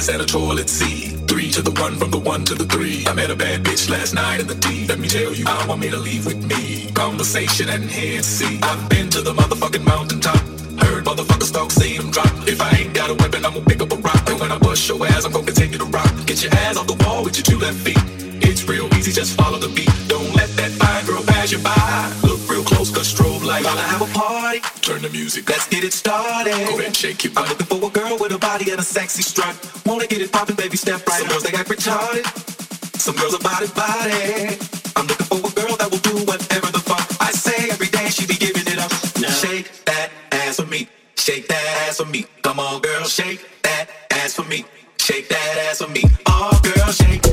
ass than a toilet seat. Three to the one, from the one to the three. I met a bad bitch last night in the D. Let me tell you, I don't want me to leave with me. Conversation and head see. I've been to the motherfucking mountaintop. Heard motherfuckers talk, see them drop. If I ain't got a weapon, I'ma pick up a rock. And when I bust your ass, I'm gonna continue to rock. Get your ass off the wall with your two left feet. It's real easy, just follow the beat. Don't let that fine girl pass you by. Look real close, cause strobe light. Gonna have a party. Turn the music. Let's get it started. Go ahead, shake your I'm looking for a girl with a body and a sexy strut. Wanna get it poppin', baby, step right. Some girls they act retarded. Some girls are body body. I'm looking for a girl that will do whatever the fuck I say. Every day she be giving it up. Shake that ass for me. Shake that ass for me. Come on, girl, shake that ass for me. Shake that ass for me. Oh, girl, shake. Shake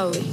slowly.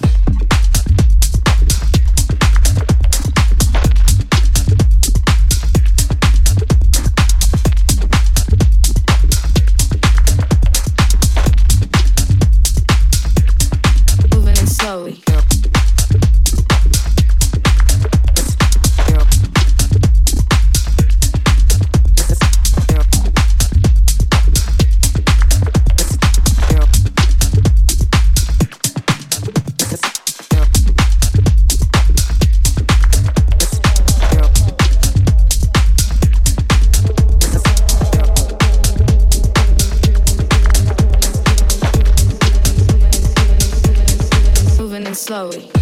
Chloe.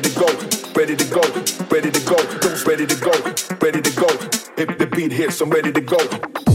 To go, ready to go, ready to go, ready to go, ready to go. If the beat hits, I'm ready to go,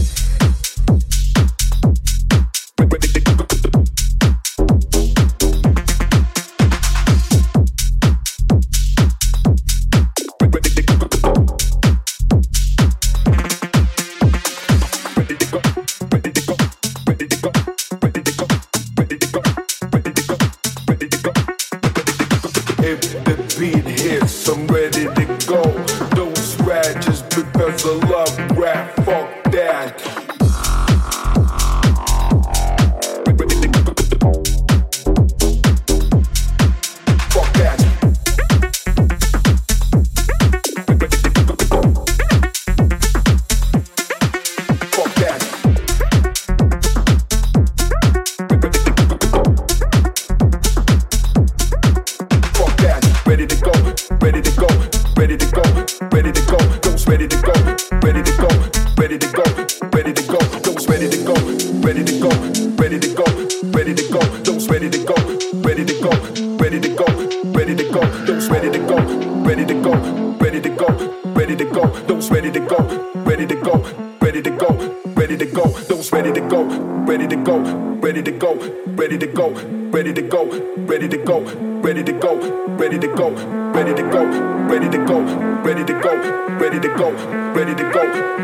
ready to go.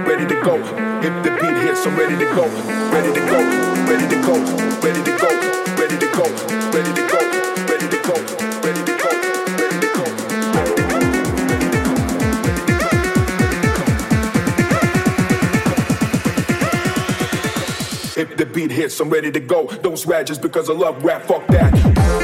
Ready to go. If the beat hits, I'm ready to go. just because I love rap. Fuck that. because I love rap. Fuck that.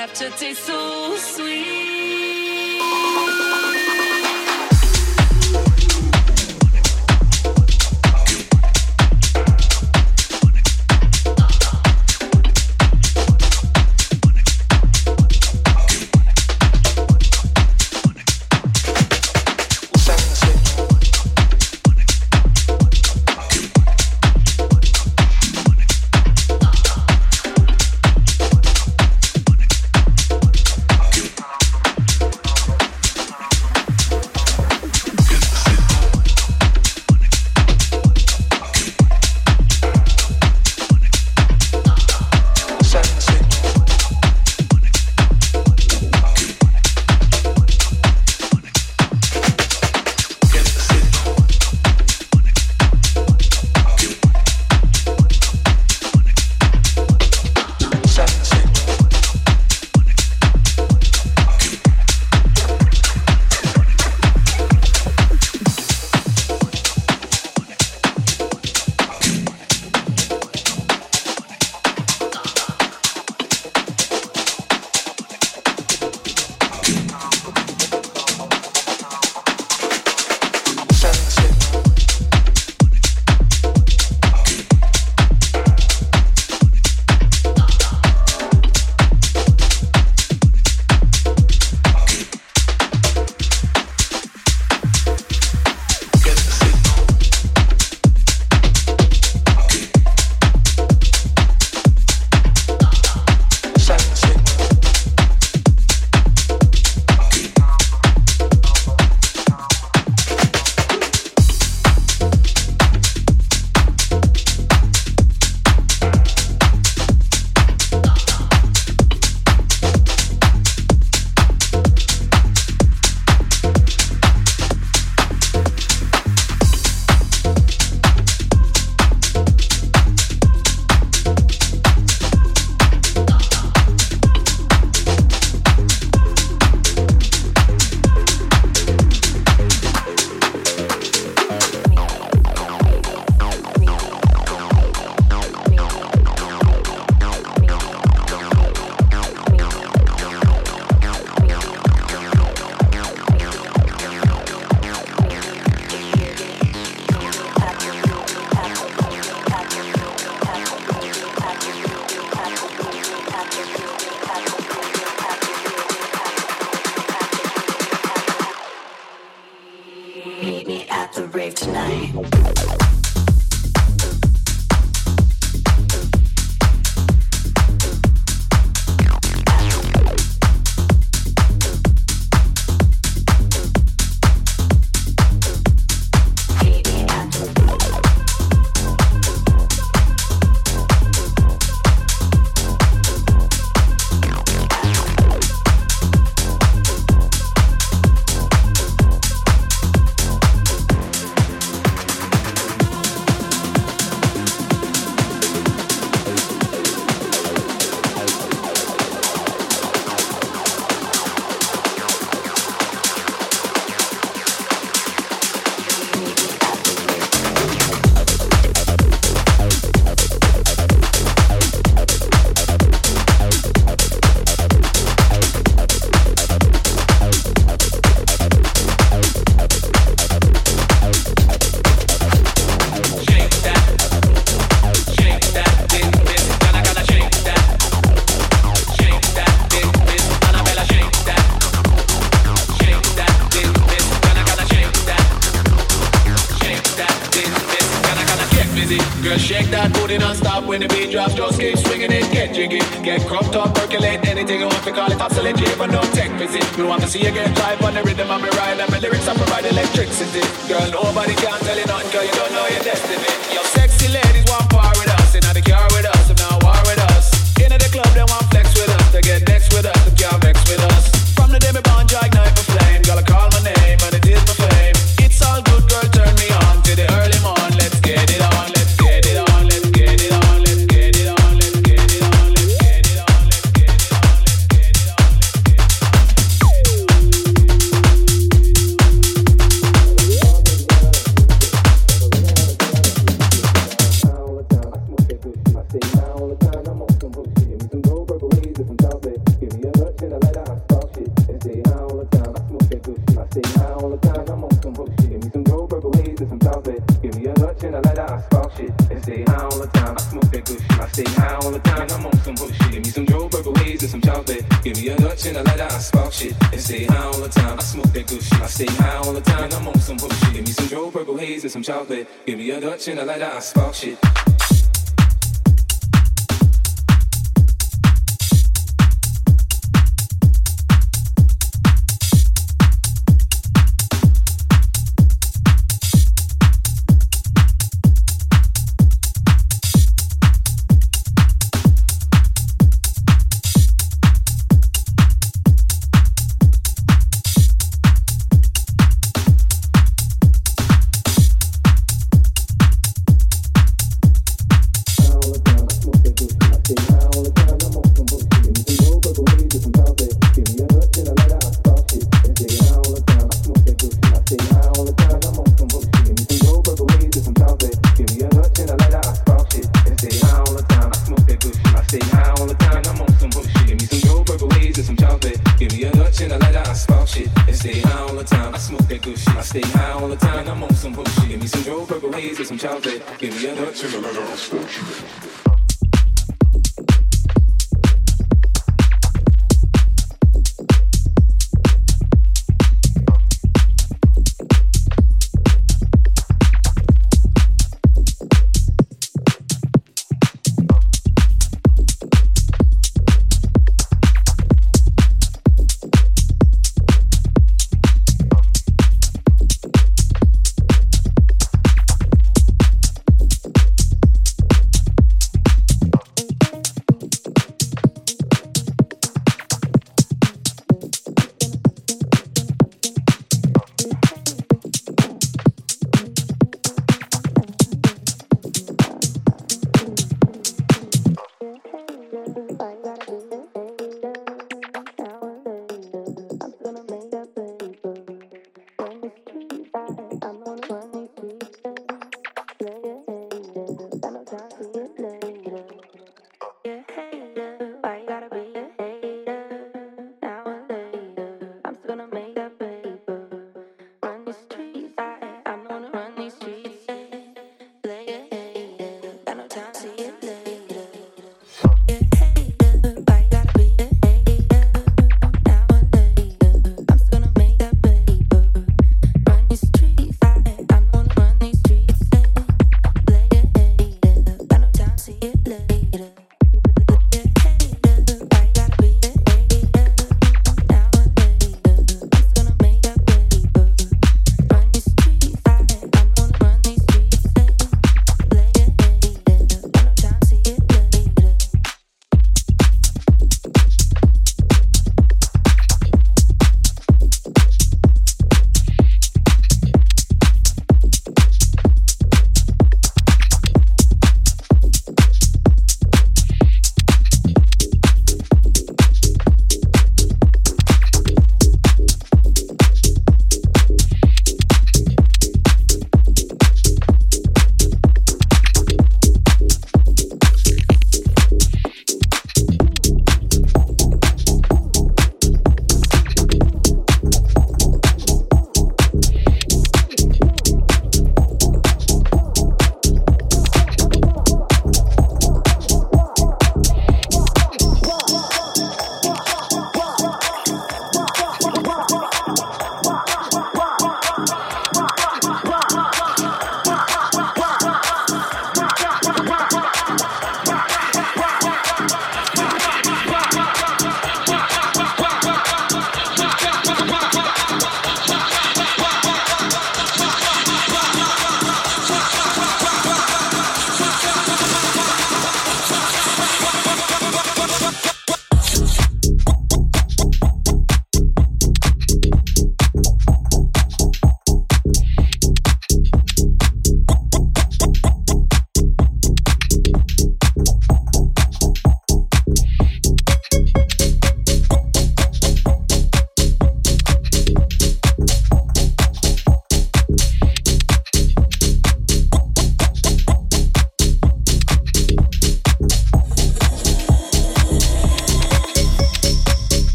Rapture tastes so sweet. We are touching you, light that, I spark shit.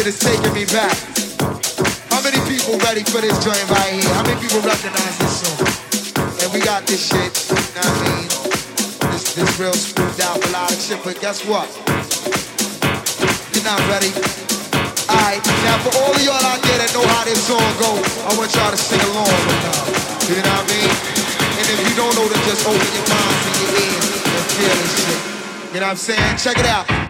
Shit is taking me back. How many people ready for this joint right here? How many people recognize this song? And we got this shit, you know what I mean? This, this real smoothed out melodic shit, but guess what? You're not ready. Alright, now for all of y'all out there that know how this song go, I want y'all to sing along with us. You know what I mean? And if you don't know, then just open your minds and your ears and feel this shit. You know what I'm saying? Check it out.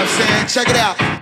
I'm saying? Check it out.